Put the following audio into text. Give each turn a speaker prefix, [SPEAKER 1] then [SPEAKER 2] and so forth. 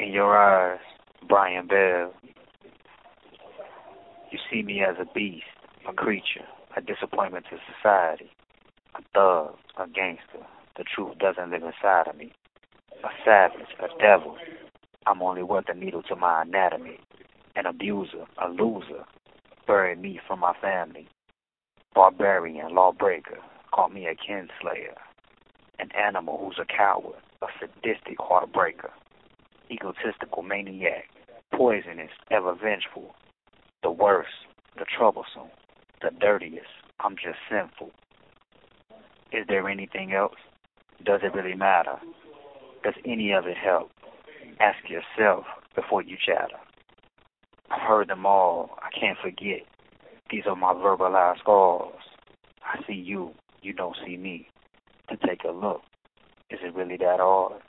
[SPEAKER 1] In your eyes, Brian Bell, you see me as a beast, a creature, a disappointment to society, a thug, a gangster. The truth doesn't live inside of me. A savage, a devil. I'm only worth a needle to my anatomy. An abuser, a loser. Buried me from my family. Barbarian, lawbreaker. Call me a kinslayer. An animal who's a coward, a sadistic heartbreaker. Egotistical maniac. Poisonous, ever vengeful. The worst, the troublesome, the dirtiest. I'm just sinful. Is there anything else? Does it really matter? Does any of it help? Ask yourself before you chatter. I've heard them all. I can't forget. These are my verbalized scars. I see you. You don't see me. To take a look. Is it really that hard?